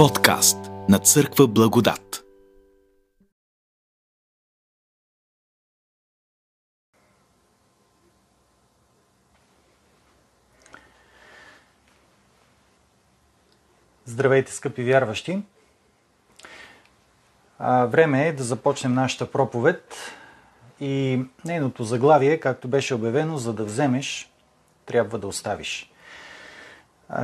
Подкаст на Църква Благодат. Здравейте, скъпи вярващи! Време е да започнем нашата проповед и нейното заглавие, както беше обявено, за да вземеш, трябва да оставиш.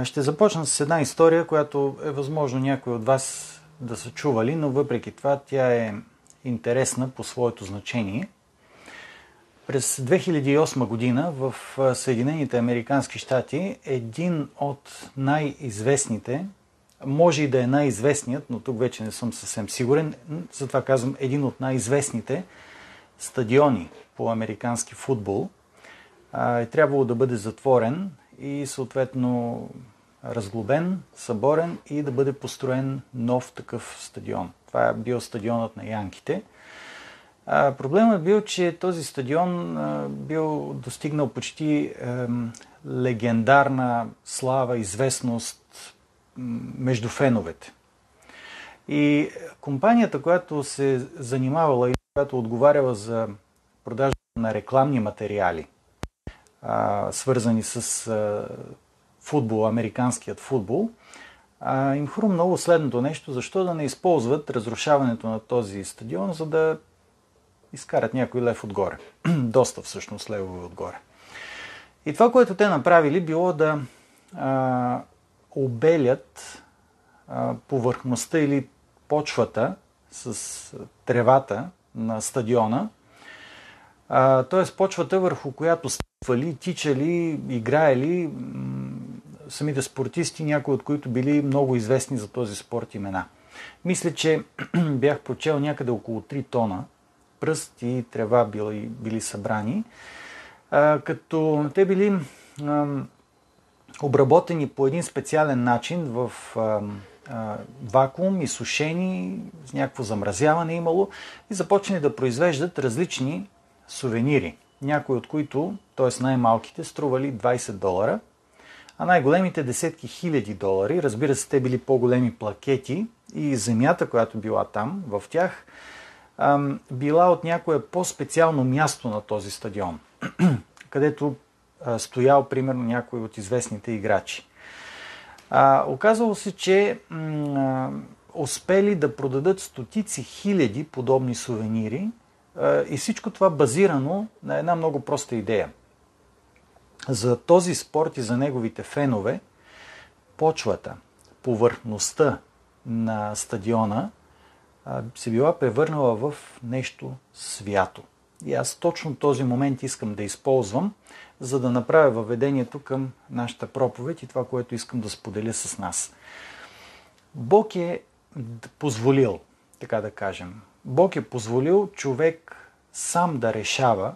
Ще започна с една история, която е възможно някои от вас да са чували, но въпреки това тя е интересна по своето значение. През 2008 година в Съединените Американски щати един от най-известните, може и да е най-известният, но тук вече не съм съвсем сигурен, затова казвам един от най-известните стадиони по американски футбол е трябвало да бъде затворен и съответно разглобен, съборен и да бъде построен нов такъв стадион. Това е бил стадионът на Янките. А, проблемът е бил, че този стадион бил достигнал почти легендарна слава, известност между феновете. И компанията, която се занимавала и която отговаряла за продажа на рекламни материали – а, свързани с а, футбол, американският футбол, а, им много следното нещо, защо да не използват разрушаването на този стадион, за да изкарат някой лев отгоре. Доста всъщност левове отгоре. И това, което те направили, било да а, обелят а, повърхността или почвата с тревата на стадиона, т.е. почвата върху която стъпвали, тичали, играели самите спортисти, някои от които били много известни за този спорт имена. Мисля, че бях прочел някъде около 3 тона пръст и трева били, били събрани, а, като те били а, обработени по един специален начин в а, вакуум и сушени, с някакво замразяване имало и започнали да произвеждат различни сувенири, някои от които, т.е. най-малките, стрували 20 долара, а най-големите десетки хиляди долари. Разбира се, те били по-големи плакети и земята, която била там, в тях, била от някое по-специално място на този стадион, където стоял, примерно, някой от известните играчи. А, оказало се, че успели да продадат стотици хиляди подобни сувенири и всичко това базирано на една много проста идея. За този спорт и за неговите фенове, почвата, повърхността на стадиона се била превърнала в нещо свято. И аз точно този момент искам да използвам, за да направя въведението към нашата проповед и това, което искам да споделя с нас. Бог е позволил, така да кажем, Бог е позволил човек сам да решава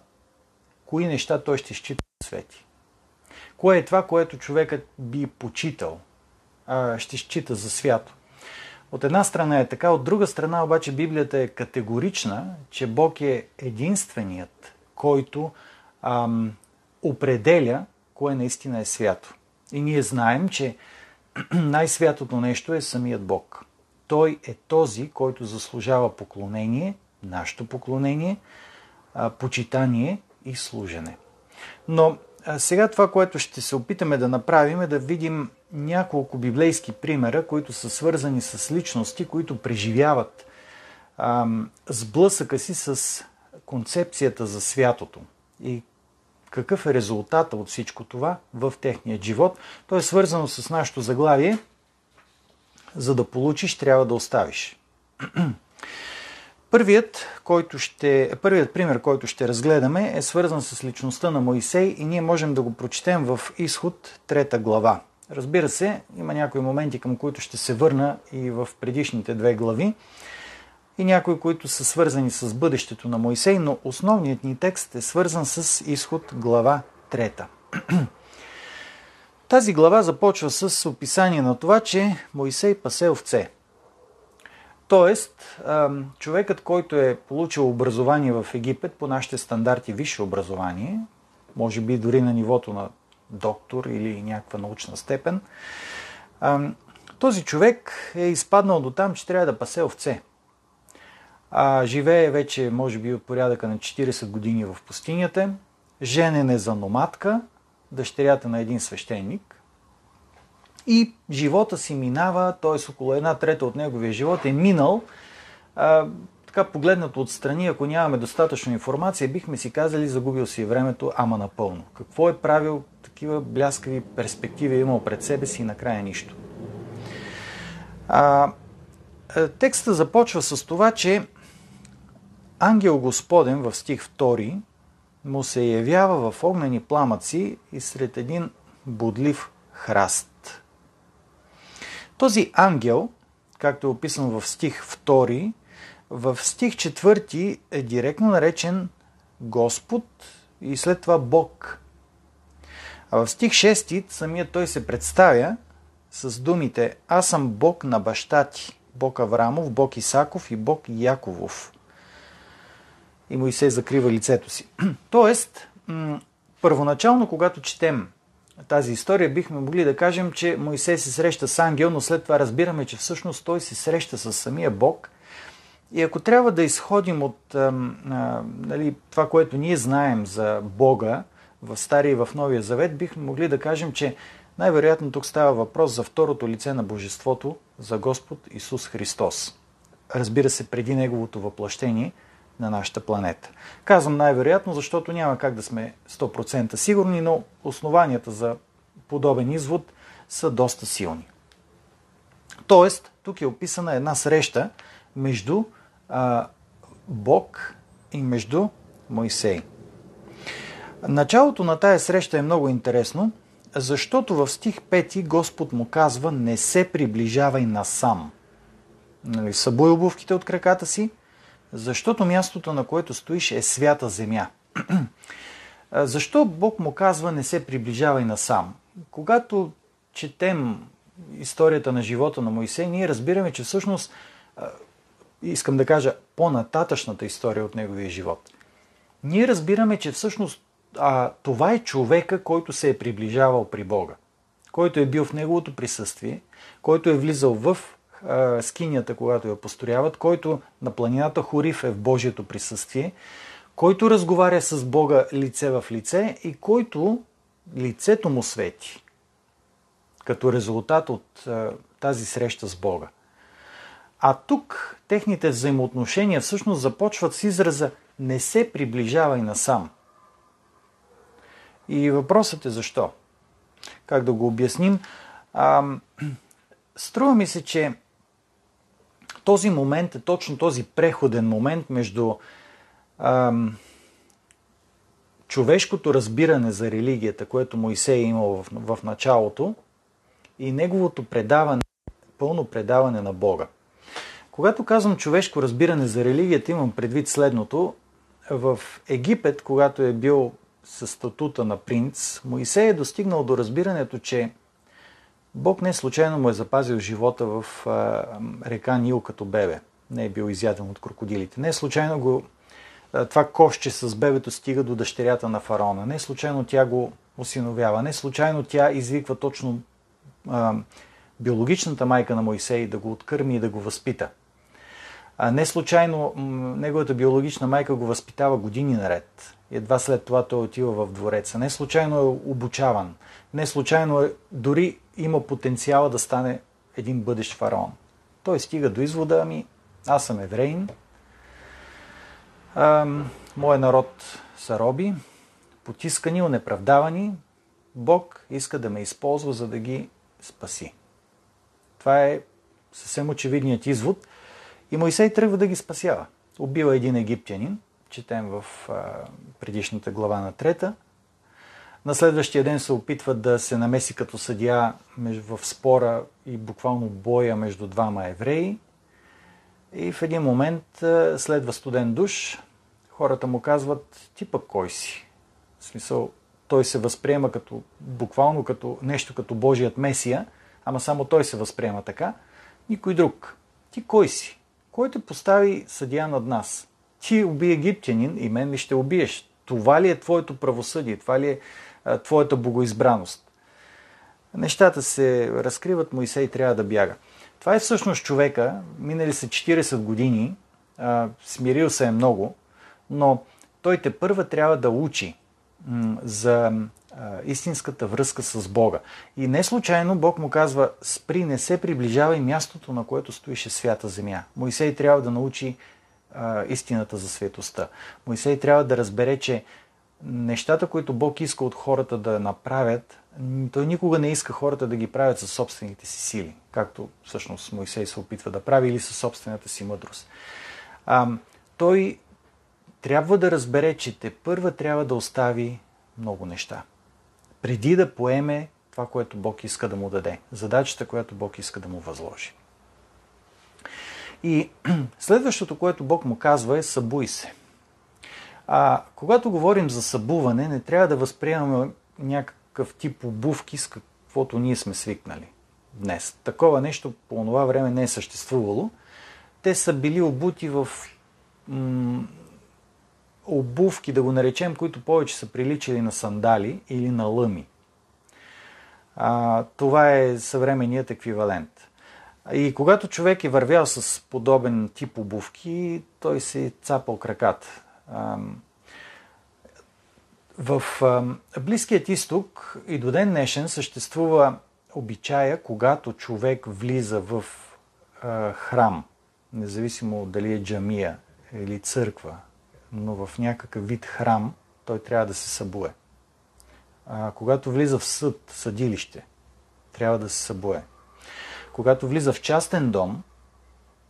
кои неща той ще счита свети. Кое е това, което човекът би почитал, ще счита за свято. От една страна е така, от друга страна обаче Библията е категорична, че Бог е единственият, който ам, определя кое наистина е свято. И ние знаем, че най-святото нещо е самият Бог. Той е този, който заслужава поклонение, нашето поклонение, почитание и служене. Но сега това, което ще се опитаме да направим е да видим няколко библейски примера, които са свързани с личности, които преживяват ам, сблъсъка си с концепцията за святото и какъв е резултата от всичко това в техния живот. То е свързано с нашето заглавие – за да получиш, трябва да оставиш. Първият, който ще, първият пример, който ще разгледаме, е свързан с личността на Моисей и ние можем да го прочетем в изход трета глава. Разбира се, има някои моменти, към които ще се върна и в предишните две глави и някои, които са свързани с бъдещето на Моисей, но основният ни текст е свързан с изход глава трета. Тази глава започва с описание на това, че Моисей пасе овце. Тоест, човекът, който е получил образование в Египет, по нашите стандарти висше образование, може би дори на нивото на доктор или някаква научна степен, Този човек е изпаднал до там, че трябва да пасе овце. А, живее вече, може би, от порядъка на 40 години в пустинята. Женен е за номадка, дъщерята на един свещеник. И живота си минава, т.е. около една трета от неговия живот е минал а, така погледнато отстрани, ако нямаме достатъчно информация, бихме си казали, загубил си времето, ама напълно. Какво е правил, такива бляскави перспективи е имал пред себе си и накрая нищо. А, текста започва с това, че ангел Господен в стих 2 му се явява в огнени пламъци и сред един бодлив храст. Този ангел, както е описано в стих 2, в стих 4 е директно наречен Господ и след това Бог. А в стих 6 самият той се представя с думите Аз съм Бог на баща ти, Бог Аврамов, Бог Исаков и Бог Яковов. И Моисей закрива лицето си. Тоест, първоначално, когато четем тази история, бихме могли да кажем, че Моисей се среща с ангел, но след това разбираме, че всъщност той се среща с самия Бог – и ако трябва да изходим от а, а, нали, това, което ние знаем за Бога в Стария и в Новия Завет, бихме могли да кажем, че най-вероятно тук става въпрос за второто лице на Божеството, за Господ Исус Христос. Разбира се, преди Неговото въплъщение на нашата планета. Казвам най-вероятно, защото няма как да сме 100% сигурни, но основанията за подобен извод са доста силни. Тоест, тук е описана една среща между а, Бог и между Моисей. Началото на тая среща е много интересно, защото в стих 5 Господ му казва не се приближавай насам. Нали, събуй обувките от краката си, защото мястото, на което стоиш, е свята земя. Защо Бог му казва не се приближавай насам? Когато четем историята на живота на Моисей, ние разбираме, че всъщност искам да кажа, по-нататъчната история от неговия живот. Ние разбираме, че всъщност а, това е човека, който се е приближавал при Бога, който е бил в неговото присъствие, който е влизал в а, скинята, когато я построяват, който на планината Хорив е в Божието присъствие, който разговаря с Бога лице в лице и който лицето му свети като резултат от а, тази среща с Бога. А тук техните взаимоотношения всъщност започват с израза не се приближавай насам. И въпросът е защо? Как да го обясним? А, струва ми се, че този момент е точно този преходен момент между а, човешкото разбиране за религията, което Моисей е имал в, в началото, и неговото предаване, пълно предаване на Бога. Когато казвам човешко разбиране за религията, имам предвид следното. В Египет, когато е бил със статута на принц, Моисей е достигнал до разбирането, че Бог не случайно му е запазил живота в а, река Нил като бебе. Не е бил изяден от крокодилите. Не случайно го, а, това кошче с бебето стига до дъщерята на фараона. Не случайно тя го осиновява. Не случайно тя извиква точно а, биологичната майка на Моисей да го откърми и да го възпита. А не случайно неговата биологична майка го възпитава години наред. Едва след това той отива в двореца. Не случайно е обучаван. Не случайно е, дори има потенциала да стане един бъдещ фараон. Той стига до извода, ами аз съм евреин, моят народ са роби, потискани, унеправдавани. Бог иска да ме използва, за да ги спаси. Това е съвсем очевидният извод – и Моисей тръгва да ги спасява. Убива един египтянин, четем в предишната глава на трета. На следващия ден се опитва да се намеси като съдия в спора и буквално боя между двама евреи. И в един момент следва студен душ. Хората му казват, ти пък кой си? В смисъл, той се възприема като, буквално като нещо като Божият Месия, ама само той се възприема така, никой друг. Ти кой си? Кой те постави съдия над нас? Ти уби египтянин и мен ли ще убиеш? Това ли е твоето правосъдие? Това ли е твоята богоизбраност? нещата се разкриват, Моисей трябва да бяга. Това е всъщност човека, минали са 40 години, смирил се е много, но той те първа трябва да учи за истинската връзка с Бога. И не случайно Бог му казва, спри, не се приближавай мястото, на което стоише свята земя. Моисей трябва да научи а, истината за светостта. Моисей трябва да разбере, че нещата, които Бог иска от хората да направят, той никога не иска хората да ги правят със собствените си сили, както всъщност Моисей се опитва да прави или със собствената си мъдрост. А, той трябва да разбере, че те първа трябва да остави много неща. Преди да поеме това, което Бог иска да му даде. Задачата, която Бог иска да му възложи. И следващото, което Бог му казва е събуй се. А когато говорим за събуване, не трябва да възприемаме някакъв тип обувки, с каквото ние сме свикнали днес. Такова нещо по това време не е съществувало. Те са били обути в обувки, да го наречем, които повече са приличали на сандали или на лъми. А, това е съвременният еквивалент. И когато човек е вървял с подобен тип обувки, той се е цапал краката. В Близкият изток и до ден днешен съществува обичая, когато човек влиза в храм, независимо дали е джамия или църква, но в някакъв вид храм, той трябва да се събуе. когато влиза в съд, съдилище, трябва да се събуе. Когато влиза в частен дом,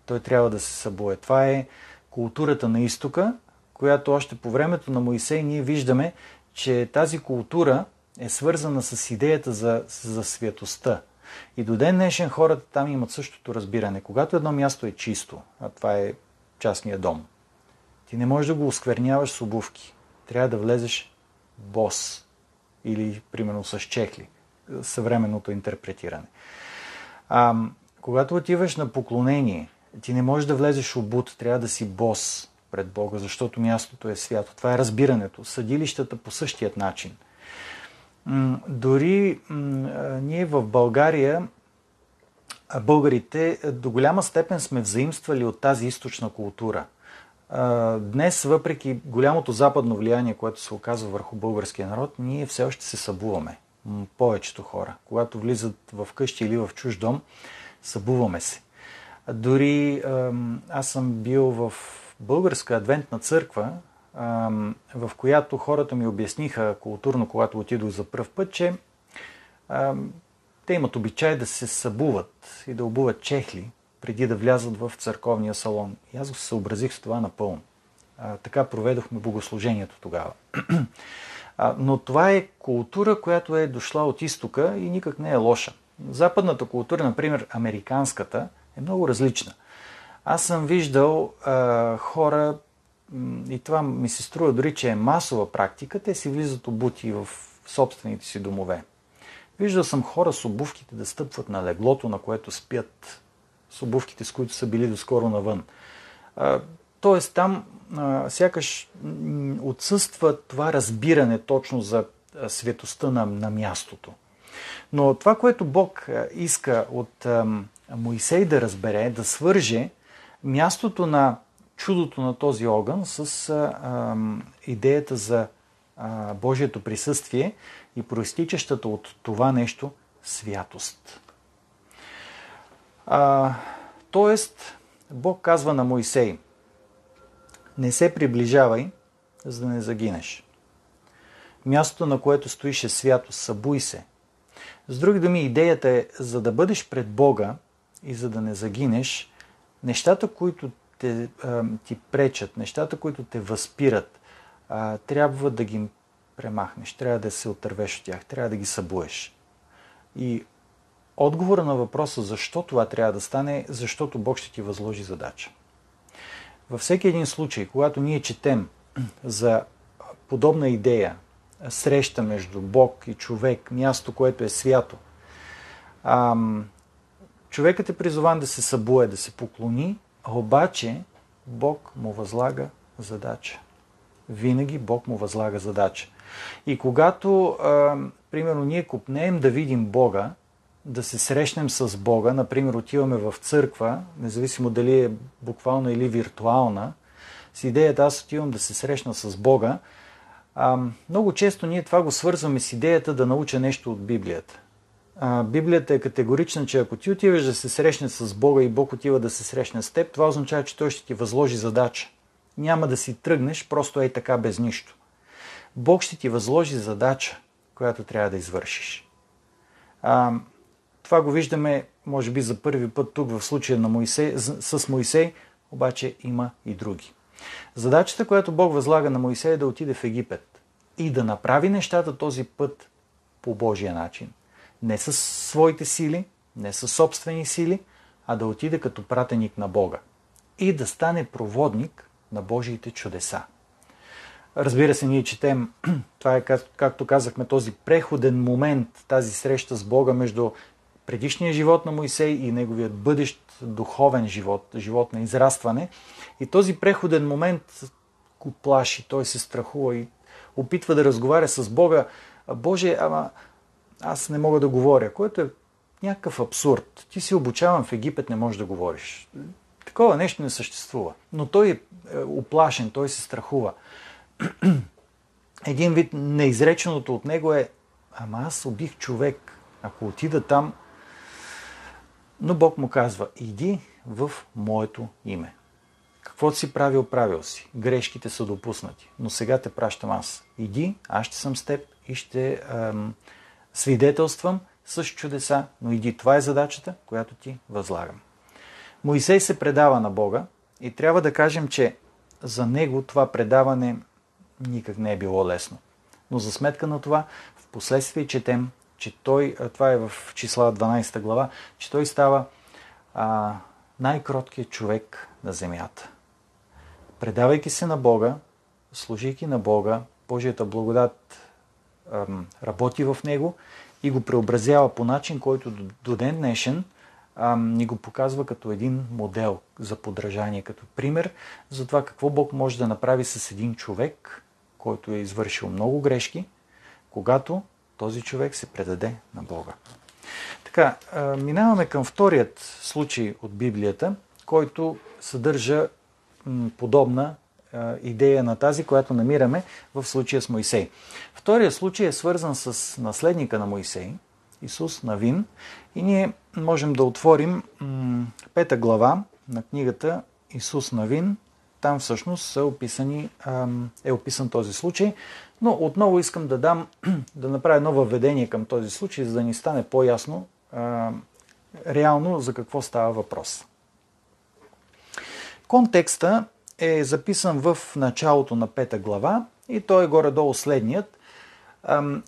той трябва да се събуе. Това е културата на изтока, която още по времето на Моисей ние виждаме, че тази култура е свързана с идеята за, за святостта. И до ден днешен хората там имат същото разбиране. Когато едно място е чисто, а това е частния дом, ти не можеш да го оскверняваш с обувки. Трябва да влезеш бос или примерно с чехли. Съвременното интерпретиране. А, когато отиваш на поклонение, ти не можеш да влезеш обут, трябва да си бос пред Бога, защото мястото е свято. Това е разбирането. Съдилищата по същият начин. Дори ние в България, българите, до голяма степен сме взаимствали от тази източна култура. Днес, въпреки голямото западно влияние, което се оказва върху българския народ, ние все още се събуваме. Повечето хора. Когато влизат в къщи или в чуж дом, събуваме се. Дори аз съм бил в българска адвентна църква, в която хората ми обясниха културно, когато отидох за пръв път, че те имат обичай да се събуват и да обуват чехли, преди да влязат в църковния салон. И аз го съобразих с това напълно. така проведохме богослужението тогава. но това е култура, която е дошла от изтока и никак не е лоша. Западната култура, например американската, е много различна. Аз съм виждал а, хора, и това ми се струва дори, че е масова практика, те си влизат обути в собствените си домове. Виждал съм хора с обувките да стъпват на леглото, на което спят, с обувките, с които са били доскоро навън. Тоест там а, сякаш отсъства това разбиране точно за светостта на, на мястото. Но това, което Бог иска от а, Моисей да разбере, да свърже мястото на чудото на този огън с а, идеята за а, Божието присъствие и проистичащата от това нещо святост. А, тоест, Бог казва на Моисей, не се приближавай, за да не загинеш. Мястото, на което стоише свято, събуй се. С други думи, идеята е, за да бъдеш пред Бога и за да не загинеш, нещата, които те, а, ти пречат, нещата, които те възпират, а, трябва да ги премахнеш, трябва да се отървеш от тях, трябва да ги събуеш. И отговора на въпроса защо това трябва да стане защото Бог ще ти възложи задача. Във всеки един случай, когато ние четем за подобна идея, среща между Бог и човек, място, което е свято, ам, човекът е призован да се събуе, да се поклони, обаче Бог му възлага задача. Винаги Бог му възлага задача. И когато а, примерно, ние купнеем да видим Бога, да се срещнем с Бога, например, отиваме в църква, независимо дали е буквална или виртуална, с идеята аз отивам да се срещна с Бога, а, много често ние това го свързваме с идеята да науча нещо от Библията. А, Библията е категорична, че ако ти отиваш да се срещнеш с Бога и Бог отива да се срещне с теб, това означава, че Той ще ти възложи задача. Няма да си тръгнеш просто е така без нищо. Бог ще ти възложи задача, която трябва да извършиш. А, това го виждаме, може би, за първи път тук в случая на Моисей, с Моисей, обаче има и други. Задачата, която Бог възлага на Моисей е да отиде в Египет и да направи нещата този път по Божия начин. Не с своите сили, не с собствени сили, а да отиде като пратеник на Бога и да стане проводник на Божиите чудеса. Разбира се, ние четем, това е, както казахме, този преходен момент, тази среща с Бога между предишния живот на Моисей и неговият бъдещ духовен живот, живот на израстване. И този преходен момент го плаши, той се страхува и опитва да разговаря с Бога. Боже, ама аз не мога да говоря, което е някакъв абсурд. Ти си обучаван в Египет, не можеш да говориш. Такова нещо не съществува. Но той е, е оплашен, той се страхува. Един вид неизреченото от него е Ама аз убих човек. Ако отида там, но Бог му казва, иди в моето име. Каквото си правил, правил си. Грешките са допуснати. Но сега те пращам аз. Иди, аз ще съм с теб и ще ем, свидетелствам с чудеса, но иди. Това е задачата, която ти възлагам. Моисей се предава на Бога и трябва да кажем, че за него това предаване никак не е било лесно. Но за сметка на това, в последствие четем, че той, това е в числа 12 глава, че той става а, най-кроткият човек на земята. Предавайки се на Бога, служейки на Бога, Божията благодат ам, работи в него и го преобразява по начин, който до, до ден днешен ам, ни го показва като един модел за подражание, като пример за това какво Бог може да направи с един човек, който е извършил много грешки, когато този човек се предаде на Бога. Така, минаваме към вторият случай от Библията, който съдържа подобна идея на тази, която намираме в случая с Моисей. Вторият случай е свързан с наследника на Моисей, Исус Навин, и ние можем да отворим пета глава на книгата Исус Навин. Там всъщност е описан този случай. Но отново искам да дам, да направя едно въведение към този случай, за да ни стане по-ясно а, реално за какво става въпрос. Контекста е записан в началото на пета глава и той е горе-долу следният.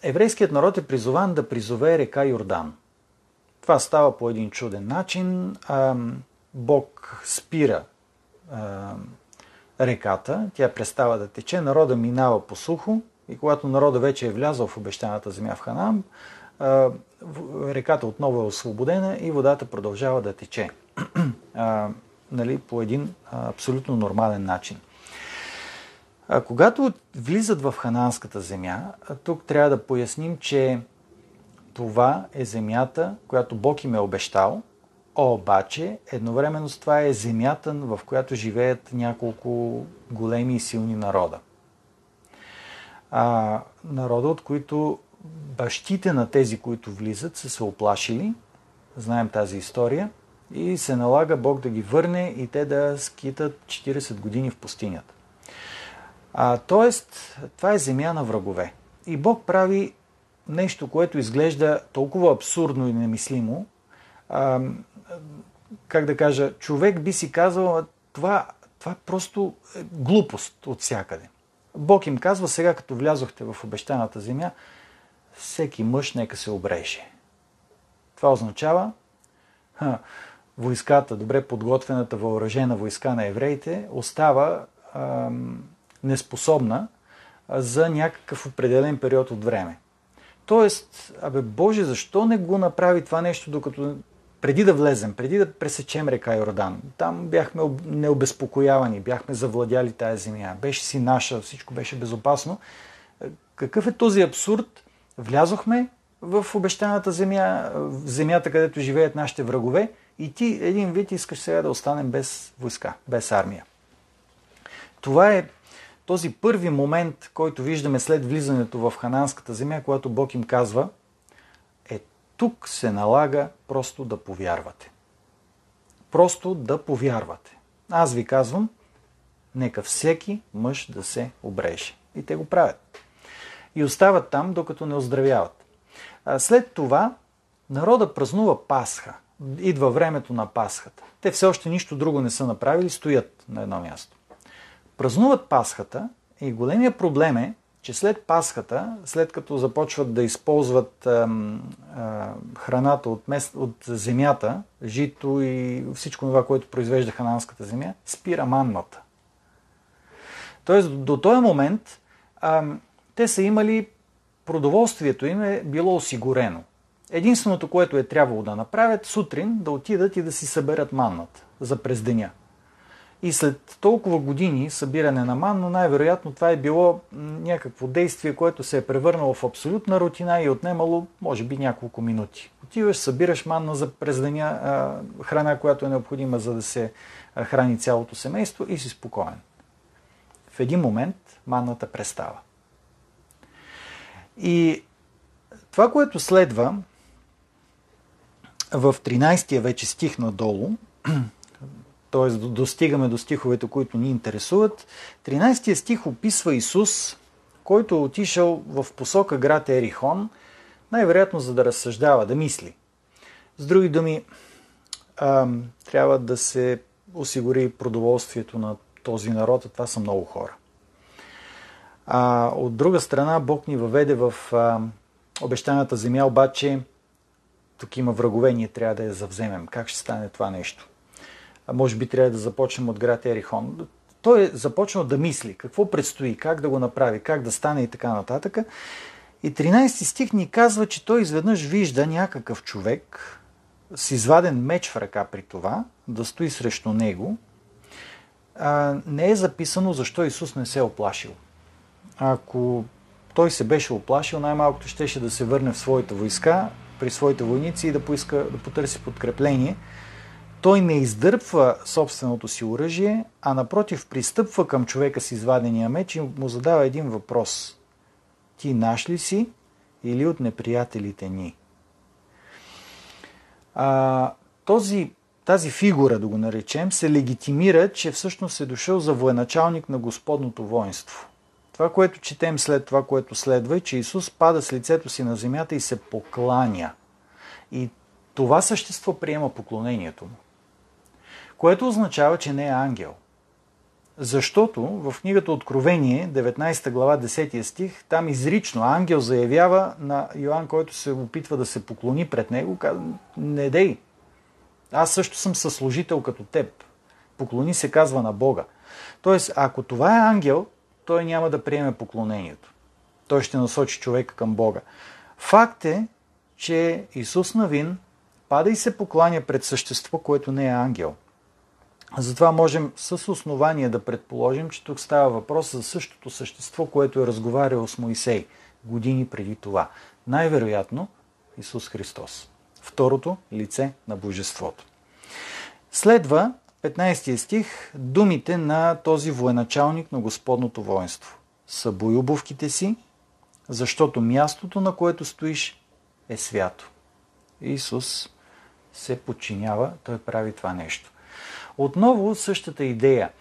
Еврейският народ е призован да призове река Йордан. Това става по един чуден начин. Бог спира реката, тя престава да тече, народа минава по сухо и когато народа вече е влязъл в обещаната земя в Ханаан, реката отново е освободена и водата продължава да тече нали, по един абсолютно нормален начин. А, когато влизат в Ханаанската земя, тук трябва да поясним, че това е земята, която Бог им е обещал, обаче едновременно с това е земята, в която живеят няколко големи и силни народа а, народа, от които бащите на тези, които влизат, са се оплашили. Знаем тази история. И се налага Бог да ги върне и те да скитат 40 години в пустинята. А, тоест, това е земя на врагове. И Бог прави нещо, което изглежда толкова абсурдно и немислимо. А, как да кажа, човек би си казал, това, това просто е глупост от всякъде. Бог им казва, сега като влязохте в обещаната земя, всеки мъж нека се обреже. Това означава ха, войската, добре подготвената въоръжена войска на евреите, остава ам, неспособна за някакъв определен период от време. Тоест, абе Боже, защо не го направи това нещо, докато преди да влезем, преди да пресечем река Йордан, там бяхме необезпокоявани, бяхме завладяли тая земя, беше си наша, всичко беше безопасно. Какъв е този абсурд Влязохме в обещаната земя, в земята, където живеят нашите врагове и ти един вид искаш сега да останем без войска, без армия. Това е този първи момент, който виждаме след влизането в Хананската земя, когато Бог им казва, е тук се налага просто да повярвате. Просто да повярвате. Аз ви казвам, нека всеки мъж да се обреже. И те го правят. И остават там, докато не оздравяват. След това народа празнува Пасха. Идва времето на Пасхата. Те все още нищо друго не са направили, стоят на едно място. Празнуват Пасхата и големия проблем е, че след Пасхата, след като започват да използват а, а, храната от, мест, от земята, жито и всичко това, което произвежда хананската земя, спира манната. Тоест до този момент а, те са имали продоволствието им е било осигурено. Единственото, което е трябвало да направят, сутрин да отидат и да си съберат манната за през деня. И след толкова години събиране на манна, най-вероятно това е било някакво действие, което се е превърнало в абсолютна рутина и отнемало, може би, няколко минути. Отиваш, събираш манна за през деня, храна, която е необходима, за да се храни цялото семейство и си спокоен. В един момент манната престава. И това, което следва в 13-я вече стих надолу, т.е. достигаме до стиховете, които ни интересуват, 13-я стих описва Исус, който е отишъл в посока град Ерихон, най-вероятно за да разсъждава, да мисли. С други думи, трябва да се осигури продоволствието на този народ, а това са много хора. А, от друга страна, Бог ни въведе в обещаната земя, обаче тук има врагове, ние трябва да я завземем. Как ще стане това нещо? Може би трябва да започнем от град Ерихон. Той е започнал да мисли какво предстои, как да го направи, как да стане и така нататък. И 13 стих ни казва, че той изведнъж вижда някакъв човек с изваден меч в ръка при това, да стои срещу него. А, не е записано защо Исус не се е оплашил ако той се беше оплашил, най-малкото щеше да се върне в своята войска, при своите войници и да, поиска, да потърси подкрепление. Той не издърпва собственото си оръжие, а напротив пристъпва към човека с извадения меч и му задава един въпрос. Ти наш ли си или от неприятелите ни? А, този, тази фигура, да го наречем, се легитимира, че всъщност е дошъл за военачалник на Господното воинство. Това, което четем след това, което следва е, че Исус пада с лицето си на земята и се покланя. И това същество приема поклонението му. Което означава, че не е ангел. Защото в книгата Откровение, 19 глава, 10 стих, там изрично ангел заявява на Йоанн, който се опитва да се поклони пред него, казва, не дей, аз също съм съслужител като теб. Поклони се казва на Бога. Тоест, ако това е ангел, той няма да приеме поклонението. Той ще насочи човека към Бога. Факт е, че Исус Навин пада и се покланя пред същество, което не е ангел. Затова можем с основание да предположим, че тук става въпрос за същото същество, което е разговарял с Моисей години преди това. Най-вероятно Исус Христос. Второто лице на Божеството. Следва 15 стих, думите на този военачалник на Господното воинство. Събуй обувките си, защото мястото, на което стоиш, е свято. Исус се подчинява, той прави това нещо. Отново същата идея.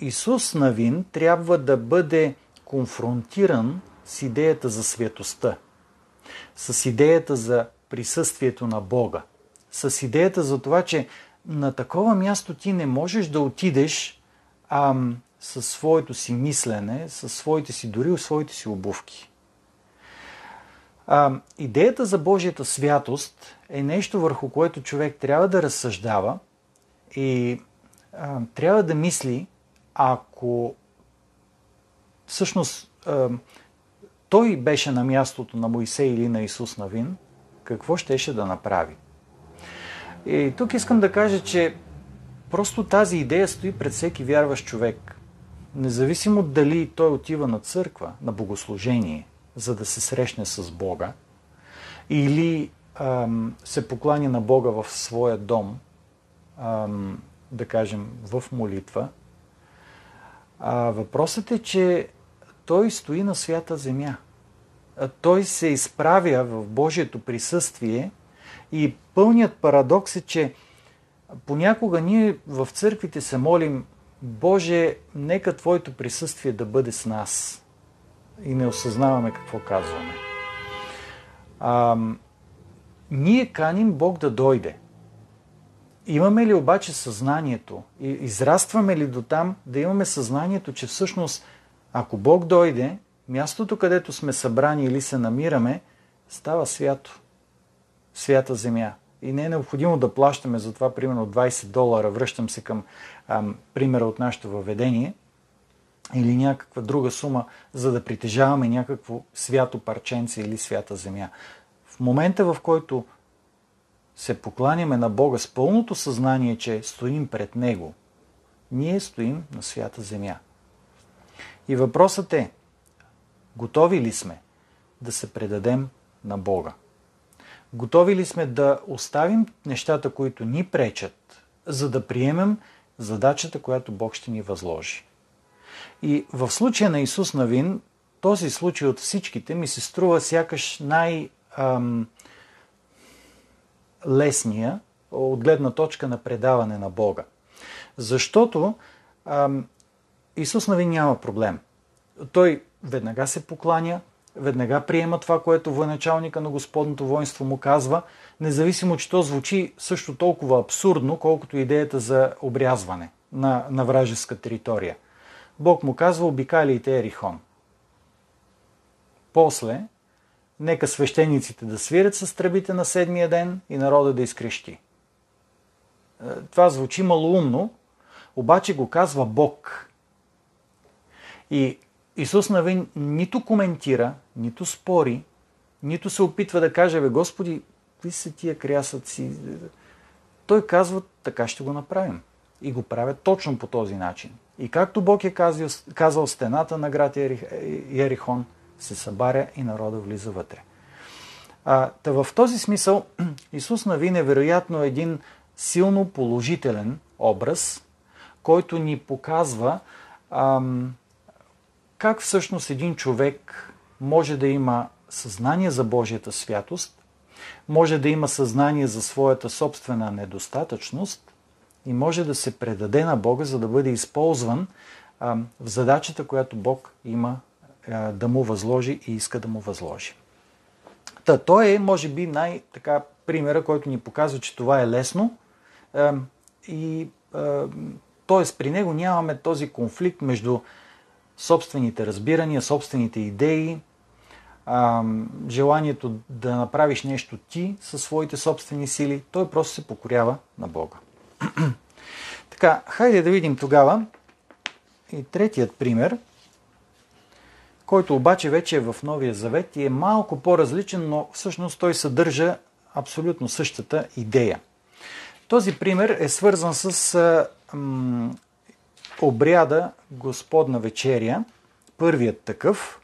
Исус Навин трябва да бъде конфронтиран с идеята за светостта, с идеята за присъствието на Бога, с идеята за това, че на такова място ти не можеш да отидеш ам, със своето си мислене, със своите си, дори своите си обувки. А, идеята за Божията святост е нещо върху което човек трябва да разсъждава и трябва да мисли, ако всъщност той беше на мястото на Моисей или на Исус Навин, какво щеше да направи? И тук искам да кажа, че просто тази идея стои пред всеки вярващ човек. Независимо дали той отива на църква, на богослужение, за да се срещне с Бога, или ам, се поклани на Бога в своя дом, ам, да кажем в молитва, а въпросът е, че той стои на свята земя. Той се изправя в Божието присъствие и пълният парадокс е, че понякога ние в църквите се молим Боже, нека Твоето присъствие да бъде с нас. И не осъзнаваме какво казваме. А, ние каним Бог да дойде. Имаме ли обаче съзнанието израстваме ли до там да имаме съзнанието, че всъщност ако Бог дойде, мястото, където сме събрани или се намираме, става свято. Свята земя. И не е необходимо да плащаме за това примерно 20 долара. Връщам се към ам, примера от нашето въведение. Или някаква друга сума, за да притежаваме някакво свято парченце или свята земя. В момента, в който се покланяме на Бога с пълното съзнание, че стоим пред Него, ние стоим на свята земя. И въпросът е, готови ли сме да се предадем на Бога? Готови ли сме да оставим нещата, които ни пречат, за да приемем задачата, която Бог ще ни възложи? И в случая на Исус Навин, този случай от всичките ми се струва сякаш най- ам, лесния от гледна точка на предаване на Бога. Защото ам, Исус Навин няма проблем. Той веднага се покланя, веднага приема това, което военачалника на Господното воинство му казва, независимо, че то звучи също толкова абсурдно, колкото идеята за обрязване на, на вражеска територия. Бог му казва, обикаляйте Ерихон. После, нека свещениците да свирят с тръбите на седмия ден и народа да изкрещи. Е, това звучи малоумно, обаче го казва Бог. И Исус Навин нито коментира, нито спори, нито се опитва да каже, бе, Господи, какви са тия крясъци? Той казва, така ще го направим. И го правят точно по този начин. И както Бог е казал, стената на град Ерихон, се събаря и народа влиза вътре. А, та в този смисъл Исус Навин е вероятно един силно положителен образ, който ни показва ам, как всъщност един човек може да има съзнание за Божията святост, може да има съзнание за своята собствена недостатъчност и може да се предаде на Бога, за да бъде използван а, в задачата, която Бог има да му възложи и иска да му възложи. Та, той е, може би, най-така примера, който ни показва, че това е лесно а, и т.е. при него нямаме този конфликт между собствените разбирания, собствените идеи, желанието да направиш нещо ти със своите собствени сили, той просто се покорява на Бога. така, хайде да видим тогава и третият пример, който обаче вече е в Новия Завет и е малко по-различен, но всъщност той съдържа абсолютно същата идея. Този пример е свързан с обряда Господна вечеря, първият такъв,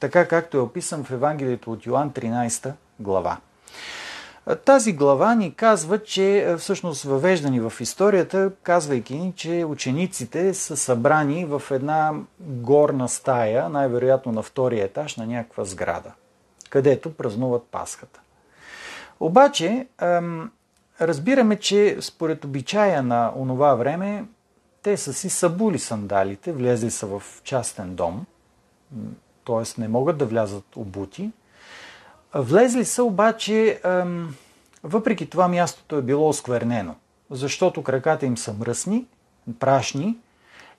така както е описан в Евангелието от Йоанн 13 глава. Тази глава ни казва, че всъщност въвеждани в историята, казвайки ни, че учениците са събрани в една горна стая, най-вероятно на втория етаж на някаква сграда, където празнуват Пасхата. Обаче, разбираме, че според обичая на онова време, те са си събули сандалите, влезли са в частен дом, т.е. не могат да влязат обути. Влезли са обаче, въпреки това мястото е било осквернено, защото краката им са мръсни, прашни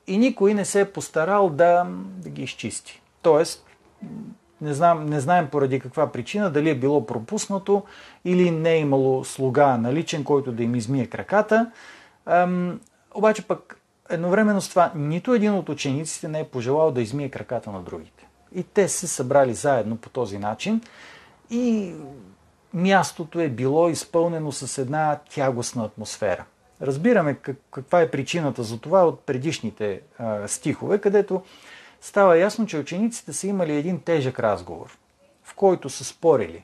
и никой не се е постарал да, да ги изчисти. Тоест, не, знам, не знаем поради каква причина, дали е било пропуснато или не е имало слуга наличен, който да им измие краката. Ам, обаче пък едновременно с това нито един от учениците не е пожелал да измие краката на другите. И те се събрали заедно по този начин и мястото е било изпълнено с една тягостна атмосфера. Разбираме каква е причината за това от предишните стихове, където става ясно, че учениците са имали един тежък разговор, в който са спорили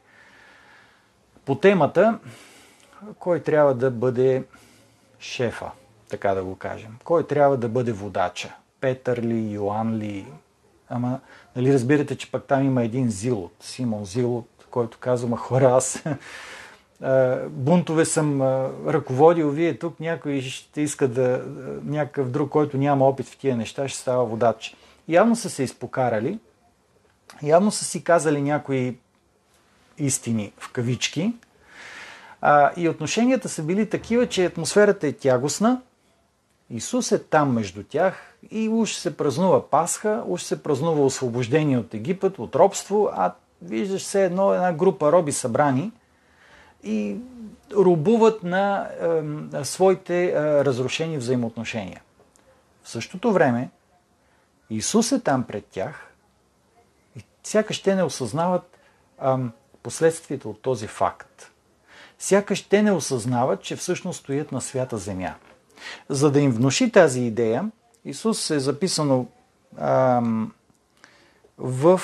по темата кой трябва да бъде шефа, така да го кажем. Кой трябва да бъде водача? Петър ли, Йоан ли? Ама, нали разбирате, че пък там има един Зилот, Симон Зилот, който казва, ма хора, аз бунтове съм ръководил, вие тук някой ще иска да, някакъв друг, който няма опит в тия неща, ще става водач. Явно са се изпокарали, явно са си казали някои истини в кавички, а, и отношенията са били такива, че атмосферата е тягостна, Исус е там между тях и уж се празнува Пасха, уж се празнува освобождение от Египет, от робство, а виждаш се едно, една група роби събрани и рубуват на е, своите е, разрушени взаимоотношения. В същото време Исус е там пред тях и сякаш те не осъзнават е, последствията от този факт. Сякаш те не осъзнават, че всъщност стоят на свята земя. За да им внуши тази идея, Исус е записано ам, в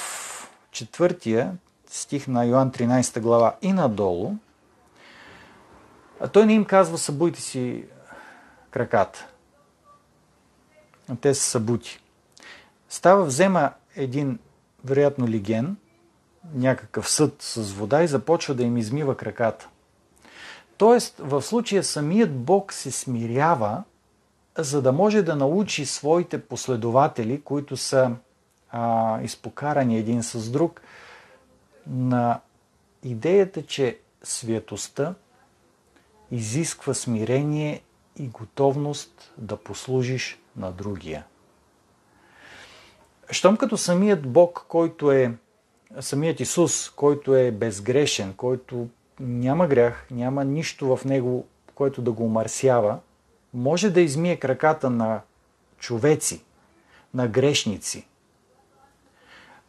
четвъртия стих на Йоан 13 глава и надолу, той не им казва събуйте си краката. Те са събути. Става, взема един, вероятно, лиген, някакъв съд с вода и започва да им измива краката. Тоест, в случая самият Бог се смирява, за да може да научи своите последователи, които са а, изпокарани един с друг, на идеята, че светостта изисква смирение и готовност да послужиш на другия. Щом като самият Бог, който е самият Исус, който е безгрешен, който няма грях, няма нищо в него, което да го умърсява, може да измие краката на човеци, на грешници.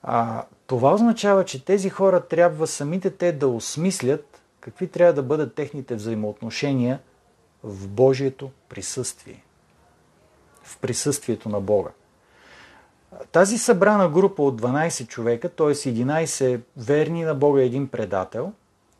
А, това означава, че тези хора трябва самите те да осмислят какви трябва да бъдат техните взаимоотношения в Божието присъствие. В присъствието на Бога. Тази събрана група от 12 човека, т.е. 11 верни на Бога и един предател,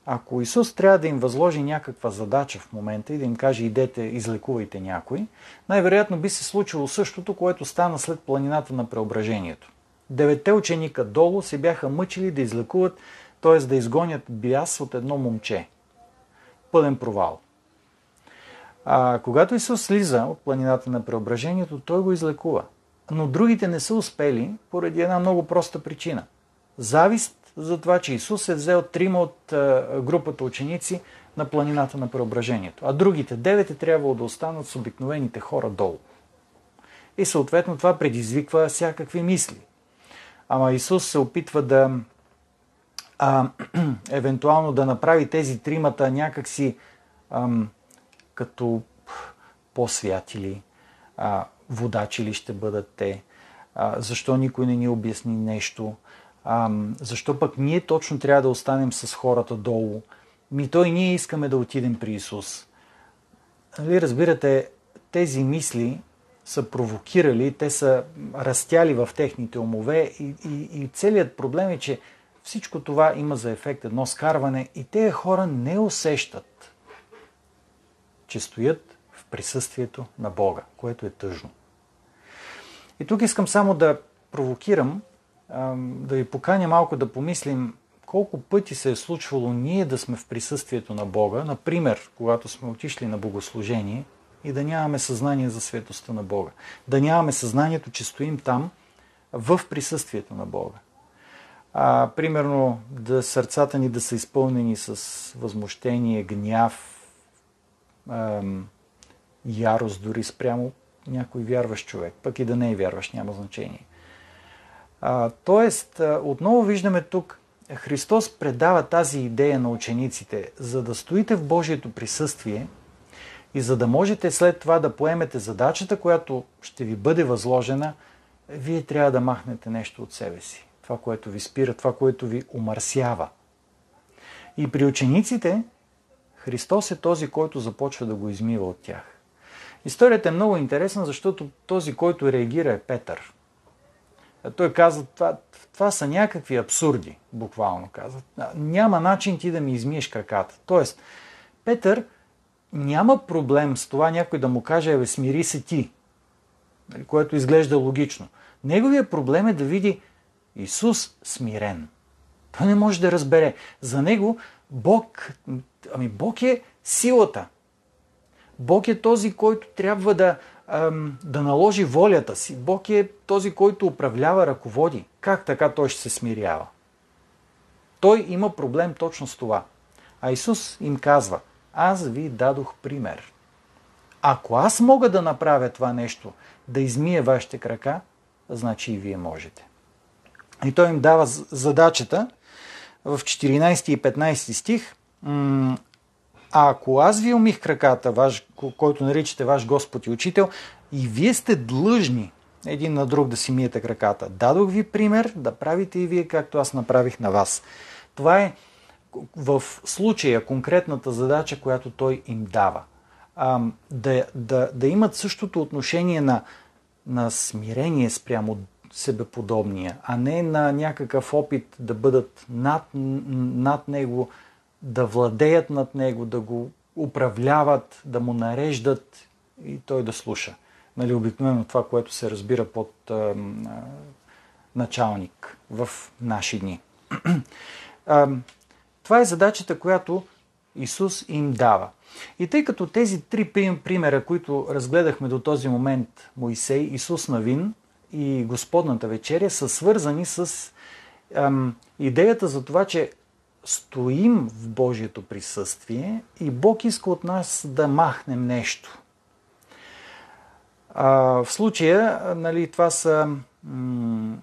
ако Исус трябва да им възложи някаква задача в момента и да им каже идете, излекувайте някой, най-вероятно би се случило същото, което стана след планината на преображението. Деветте ученика долу се бяха мъчили да излекуват, т.е. да изгонят бяс от едно момче. Пълен провал. А когато Исус слиза от планината на преображението, той го излекува. Но другите не са успели поради една много проста причина. Завист за това, че Исус е взел трима от групата ученици на планината на преображението, а другите девет е трябвало да останат с обикновените хора долу. И съответно това предизвиква всякакви мисли. Ама Исус се опитва да а, евентуално да направи тези тримата някакси ам, като по-святили, а, водачи ли ще бъдат те, а, защо никой не ни обясни нещо, а, защо пък ние точно трябва да останем с хората долу? Ми той ние искаме да отидем при Исус. Нали, разбирате, тези мисли са провокирали, те са растяли в техните умове и, и, и целият проблем е, че всичко това има за ефект едно скарване и тези хора не усещат, че стоят в присъствието на Бога, което е тъжно. И тук искам само да провокирам да ви поканя малко да помислим колко пъти се е случвало ние да сме в присъствието на Бога, например, когато сме отишли на богослужение и да нямаме съзнание за светостта на Бога. Да нямаме съзнанието, че стоим там в присъствието на Бога. А, примерно, да сърцата ни да са изпълнени с възмущение, гняв, ем, ярост дори спрямо някой вярващ човек, пък и да не е вярващ, няма значение. А, тоест, отново виждаме тук, Христос предава тази идея на учениците, за да стоите в Божието присъствие и за да можете след това да поемете задачата, която ще ви бъде възложена, вие трябва да махнете нещо от себе си. Това, което ви спира, това, което ви умърсява. И при учениците Христос е този, който започва да го измива от тях. Историята е много интересна, защото този, който реагира е Петър. Той каза, това, това са някакви абсурди, буквално каза. Няма начин ти да ми измиеш краката. Тоест, Петър няма проблем с това някой да му каже, бе, смири се ти, нали, което изглежда логично. Неговият проблем е да види Исус смирен. Той не може да разбере. За него Бог, ами Бог е силата. Бог е този, който трябва да, да наложи волята си. Бог е този, който управлява, ръководи. Как така той ще се смирява? Той има проблем точно с това. А Исус им казва, аз ви дадох пример. Ако аз мога да направя това нещо, да измия вашите крака, значи и вие можете. И той им дава задачата в 14 и 15 стих. А ако аз ви умих краката, ваш, който наричате ваш Господ и Учител, и вие сте длъжни един на друг да си миете краката. Дадох ви пример да правите и вие, както аз направих на вас. Това е в случая конкретната задача, която той им дава. Да, да, да имат същото отношение на, на смирение спрямо себеподобния, а не на някакъв опит да бъдат над, над него, да владеят над него, да го управляват, да му нареждат и той да слуша. Нали, обикновено това, което се разбира под а, а, началник в наши дни. а, това е задачата, която Исус им дава. И тъй като тези три примера, които разгледахме до този момент, Моисей, Исус Навин и Господната вечеря, са свързани с ам, идеята за това, че стоим в Божието присъствие и Бог иска от нас да махнем нещо. А, в случая, нали, това са м-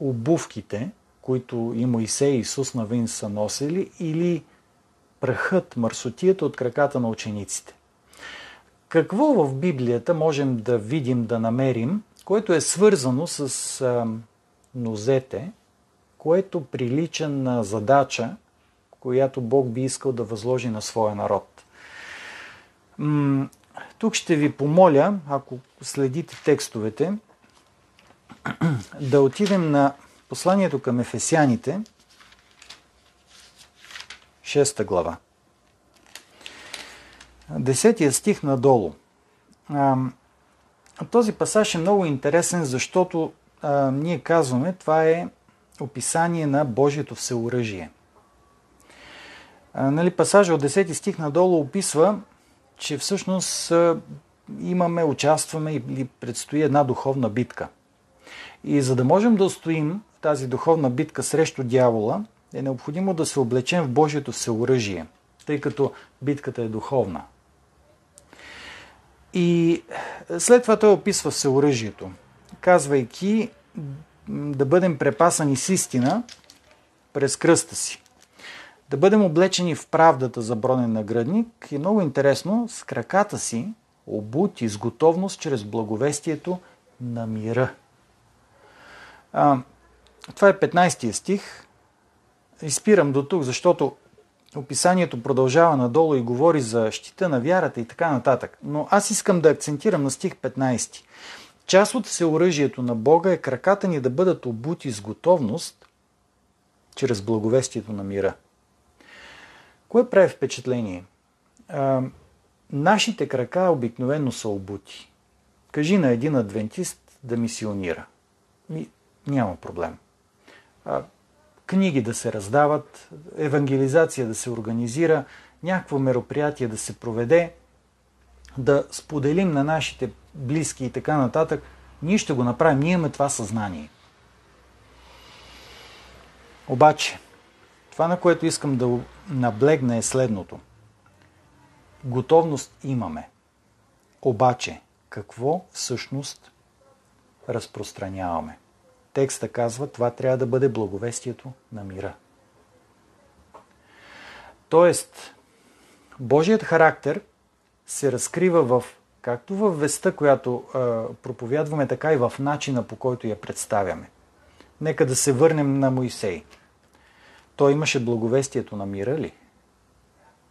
обувките, които и Моисей и Исус Навин са носили, или прахът, мърсотията от краката на учениците. Какво в Библията можем да видим, да намерим, което е свързано с а, нозете, което прилича на задача, която Бог би искал да възложи на своя народ. М- тук ще ви помоля, ако следите текстовете, да отидем на посланието към Ефесяните, 6 глава. Десетия стих надолу. Този пасаж е много интересен, защото ние казваме, това е описание на Божието всеоръжие. Нали, пасажа от 10 стих надолу описва, че всъщност имаме, участваме или предстои една духовна битка. И за да можем да устоим тази духовна битка срещу дявола, е необходимо да се облечем в Божието всеоръжие, тъй като битката е духовна. И след това той описва всеоръжието, казвайки да бъдем препасани с истина през кръста си. Да бъдем облечени в правдата за бронен наградник и много интересно, с краката си обути с готовност чрез благовестието на мира. Това е 15 стих. Изпирам до тук, защото описанието продължава надолу и говори за щита на вярата и така нататък. Но аз искам да акцентирам на стих 15. Част от всеоръжието на Бога е краката ни да бъдат обути с готовност чрез благовестието на мира. Кое прави впечатление? А, нашите крака обикновено са обути. Кажи на един адвентист да мисионира. Ми, няма проблем. Книги да се раздават, евангелизация да се организира, някакво мероприятие да се проведе, да споделим на нашите близки и така нататък, ние ще го направим. Ние имаме това съзнание. Обаче, това, на което искам да наблегна е следното. Готовност имаме. Обаче, какво всъщност разпространяваме? Текста казва, това трябва да бъде благовестието на мира. Тоест, Божият характер се разкрива в както в веста, която а, проповядваме, така и в начина по който я представяме. Нека да се върнем на Моисей. Той имаше благовестието на мира ли?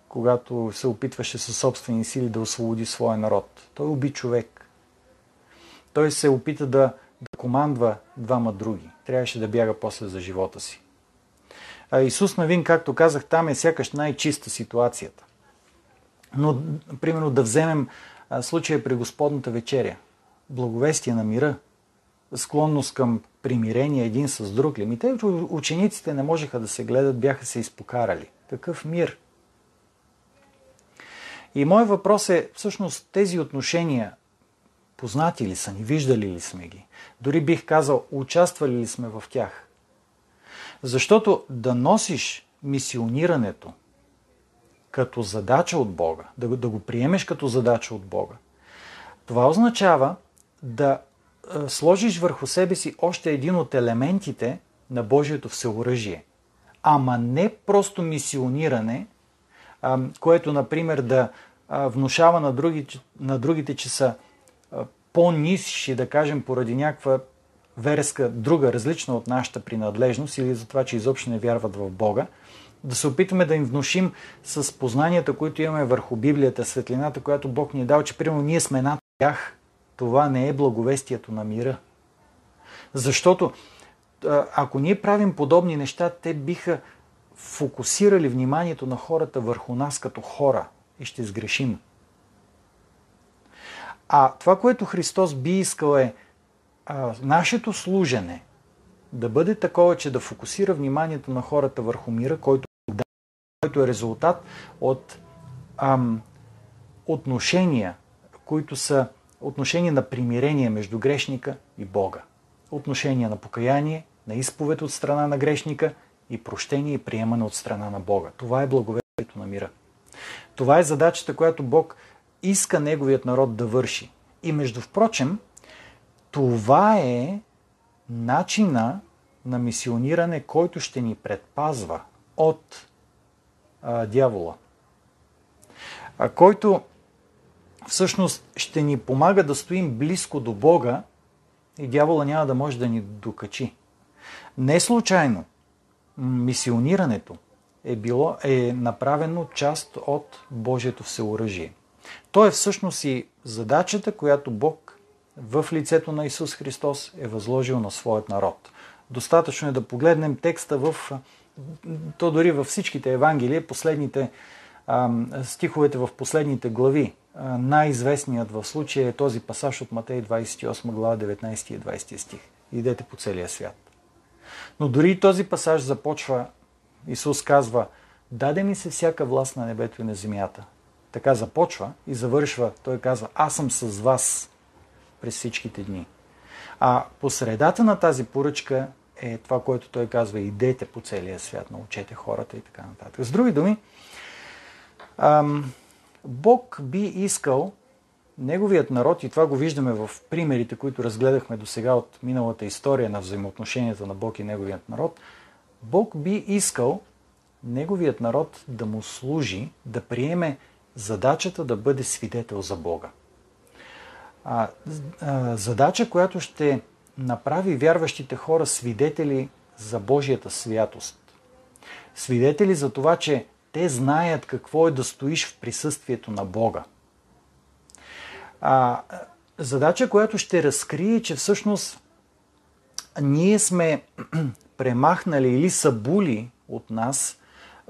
Когато се опитваше със собствени сили да освободи своя народ. Той уби човек. Той се опита да да командва двама други. Трябваше да бяга после за живота си. А Исус Навин, както казах, там е сякаш най-чиста ситуацията. Но, примерно, да вземем случая при Господната вечеря. Благовестие на мира, склонност към примирение един с друг ли? Те учениците не можеха да се гледат, бяха се изпокарали. Какъв мир? И моят въпрос е, всъщност тези отношения познати ли са ни, виждали ли сме ги? Дори бих казал, участвали ли сме в тях? Защото да носиш мисионирането като задача от Бога, да, да го приемеш като задача от Бога, това означава да сложиш върху себе си още един от елементите на Божието всеоръжие. Ама не просто мисиониране, което, например, да внушава на, други, на другите, че са по-нисши, да кажем, поради някаква верска, друга, различна от нашата принадлежност или за това, че изобщо не вярват в Бога, да се опитаме да им внушим с познанията, които имаме върху Библията, светлината, която Бог ни е дал, че примерно ние сме над тях. Това не е благовестието на мира. Защото ако ние правим подобни неща, те биха фокусирали вниманието на хората върху нас като хора и ще сгрешим. А това, което Христос би искал е а, нашето служене да бъде такова, че да фокусира вниманието на хората върху мира, който, който е резултат от ам, отношения, които са отношения на примирение между грешника и Бога. Отношения на покаяние, на изповед от страна на грешника и прощение и приемане от страна на Бога. Това е благовестието на мира. Това е задачата, която Бог иска Неговият народ да върши. И между впрочем, това е начина на мисиониране, който ще ни предпазва от а, дявола. А, който всъщност ще ни помага да стоим близко до Бога и дявола няма да може да ни докачи. Не случайно мисионирането е, било, е направено част от Божието всеоръжие. То е всъщност и задачата, която Бог в лицето на Исус Христос е възложил на своят народ. Достатъчно е да погледнем текста в, то дори във всичките Евангелия, последните стиховете в последните глави. най-известният в случая е този пасаж от Матей 28 глава 19 и 20 стих. Идете по целия свят. Но дори този пасаж започва, Исус казва, даде ми се всяка власт на небето и на земята. Така започва и завършва. Той казва, аз съм с вас през всичките дни. А по средата на тази поръчка е това, което той казва, идете по целия свят, научете хората и така нататък. С други думи, ам, Бог би искал неговият народ, и това го виждаме в примерите, които разгледахме до сега от миналата история на взаимоотношенията на Бог и неговият народ, Бог би искал неговият народ да му служи, да приеме задачата да бъде свидетел за Бога. А, а, задача, която ще направи вярващите хора свидетели за Божията святост. Свидетели за това, че те знаят какво е да стоиш в присъствието на Бога. А, задача, която ще разкрие, че всъщност ние сме премахнали или събули от нас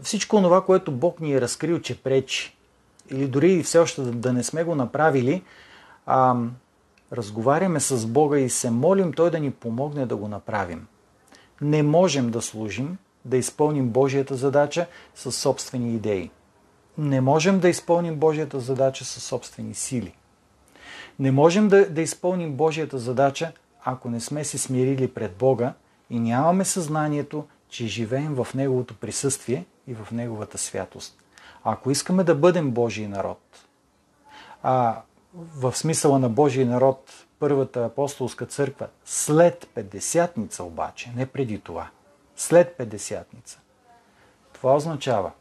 всичко това, което Бог ни е разкрил, че пречи или дори все още да не сме го направили, а, разговаряме с Бога и се молим Той да ни помогне да го направим. Не можем да служим, да изпълним Божията задача с собствени идеи. Не можем да изпълним Божията задача с собствени сили. Не можем да, да изпълним Божията задача, ако не сме се смирили пред Бога и нямаме съзнанието, че живеем в Неговото присъствие и в Неговата святост. Ако искаме да бъдем Божий народ, а в смисъла на Божий народ, първата апостолска църква, след Петдесятница обаче, не преди това, след Петдесятница, това означава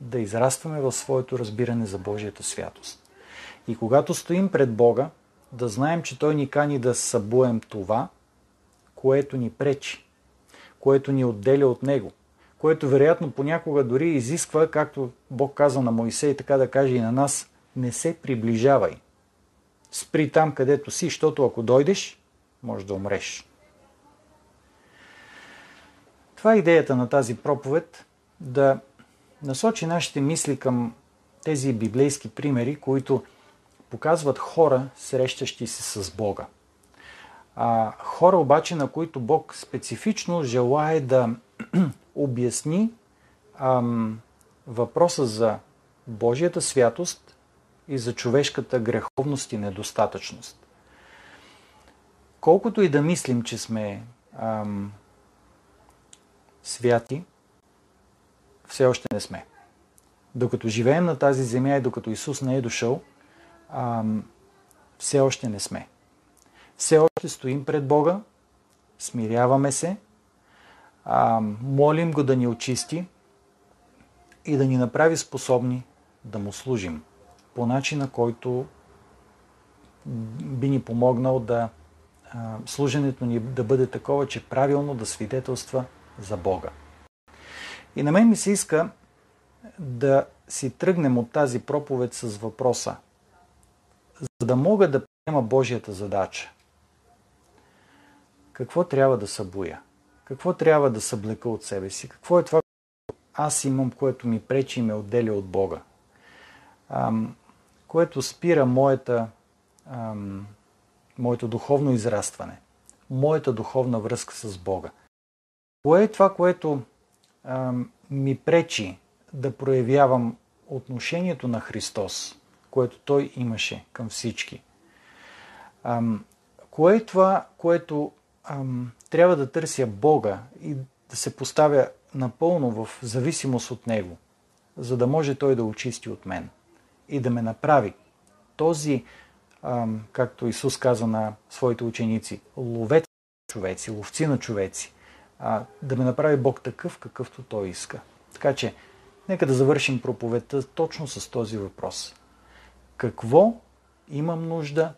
да израстваме в своето разбиране за Божията святост. И когато стоим пред Бога, да знаем, че Той ни кани да събуем това, което ни пречи, което ни отделя от Него, което вероятно понякога дори изисква, както Бог каза на Моисей, така да каже и на нас, не се приближавай. Спри там, където си, защото ако дойдеш, може да умреш. Това е идеята на тази проповед да насочи нашите мисли към тези библейски примери, които показват хора, срещащи се с Бога. А, хора обаче, на които Бог специфично желае да обясни ам, въпроса за Божията святост и за човешката греховност и недостатъчност. Колкото и да мислим, че сме ам, святи, все още не сме. Докато живеем на тази земя и докато Исус не е дошъл, ам, все още не сме. Все още стоим пред Бога, смиряваме се, ам, молим Го да ни очисти и да ни направи способни да Му служим по начина, който би ни помогнал да а, служенето ни да бъде такова, че правилно да свидетелства за Бога. И на мен ми се иска да си тръгнем от тази проповед с въпроса, за да мога да приема Божията задача. Какво трябва да събуя? Какво трябва да съблека от себе си? Какво е това, което аз имам, което ми пречи и ме отделя от Бога? Ам, което спира моята, ам, моето духовно израстване, моята духовна връзка с Бога. Кое е това, което ам, ми пречи да проявявам отношението на Христос, което Той имаше към всички? Ам, кое е това, което ам, трябва да търся Бога и да се поставя напълно в зависимост от Него, за да може Той да очисти от мен и да ме направи този, ам, както Исус каза на своите ученици, ловец на човеци, ловци на човеци, а, да ме направи Бог такъв, какъвто Той иска. Така че, нека да завършим проповедта точно с този въпрос. Какво имам нужда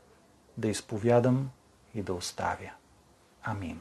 да изповядам и да оставя? Amin.